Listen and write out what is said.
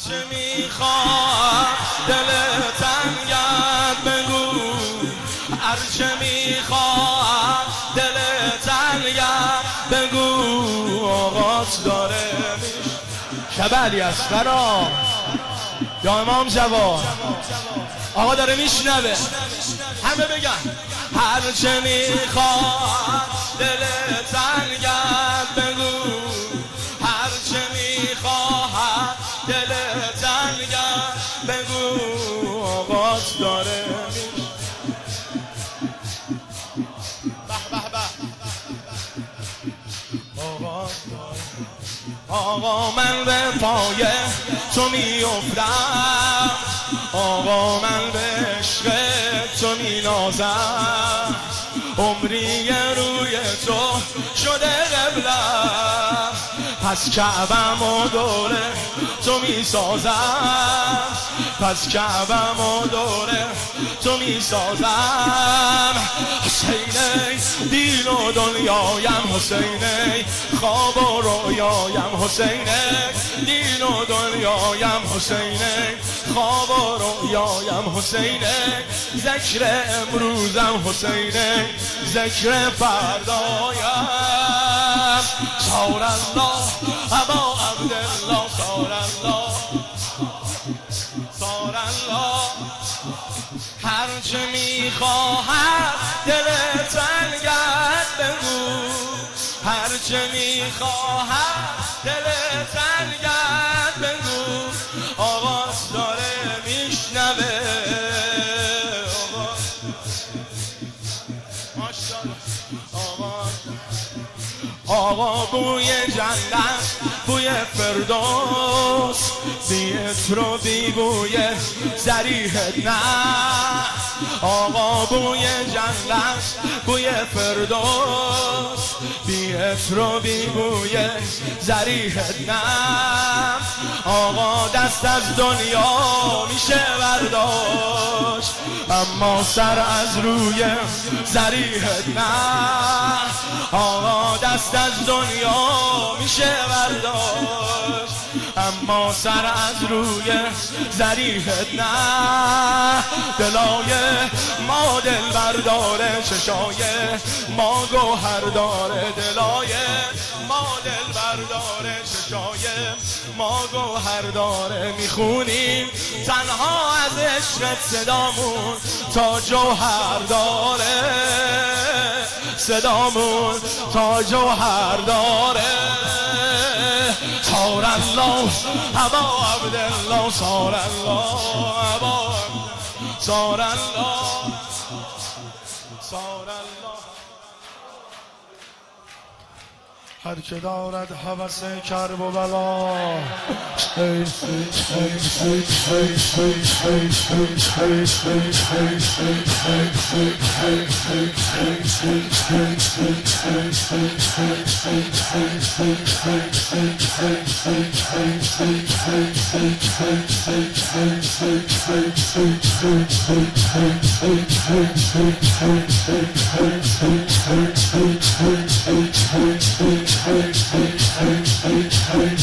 هرچه می‌خواد؟ دل تنگت بگو. هرچه می‌خواد دل تنگت بگو. آقات داره شب علی اصغرا یا امام جواد آقا داره میشنوه. همه بگن. هرچه می‌خواد دل تنگت آقات داره. به به به داره آقا من به پای تو میافتم. آقا من به عشق تو مینازم. عمری روی تو شده قبلم. پس کعبم و دوره تو می‌سازم. پس کعبم و دوره تو می‌سازم. حسینی دین و دنیایم. حسینی خواب و رویایم. حسینی دین و دنیایم. حسینی خواب و رویایم. حسینی ذکر امروزم. حسینی ذکر فردایم. سار الله ابا عبدالله سار هرچه می‌خواهد دل تنگت بگو. هرچه می‌خواهد دل تنگت بگو. آقا بوی جنت بوی فردوس. بیت رو بی بوی زریحت نه. آقا بوی جنت بوی فردوس. بیت رو بی بوی زریحت نه. آقا دست از دنیا میشه برداشت. اما سر از روی زریحت نه آقا دست از دنیا میشه برداشت. اما سر از روی زریحت نه دلای ما دل برداره چشای ما گوهر داره. دلای ما دل برداره چشای ما گوهر داره می‌خونیم. تنها از عشقت صدامون تا جوهر داره. صدامون تا جوهر داره. سار الله ابا عبدالله سار الله ابا سار الله. هر که دارد هوس کرب و بلا Hurry, hurry, hurry, hurry, hurry, hurry.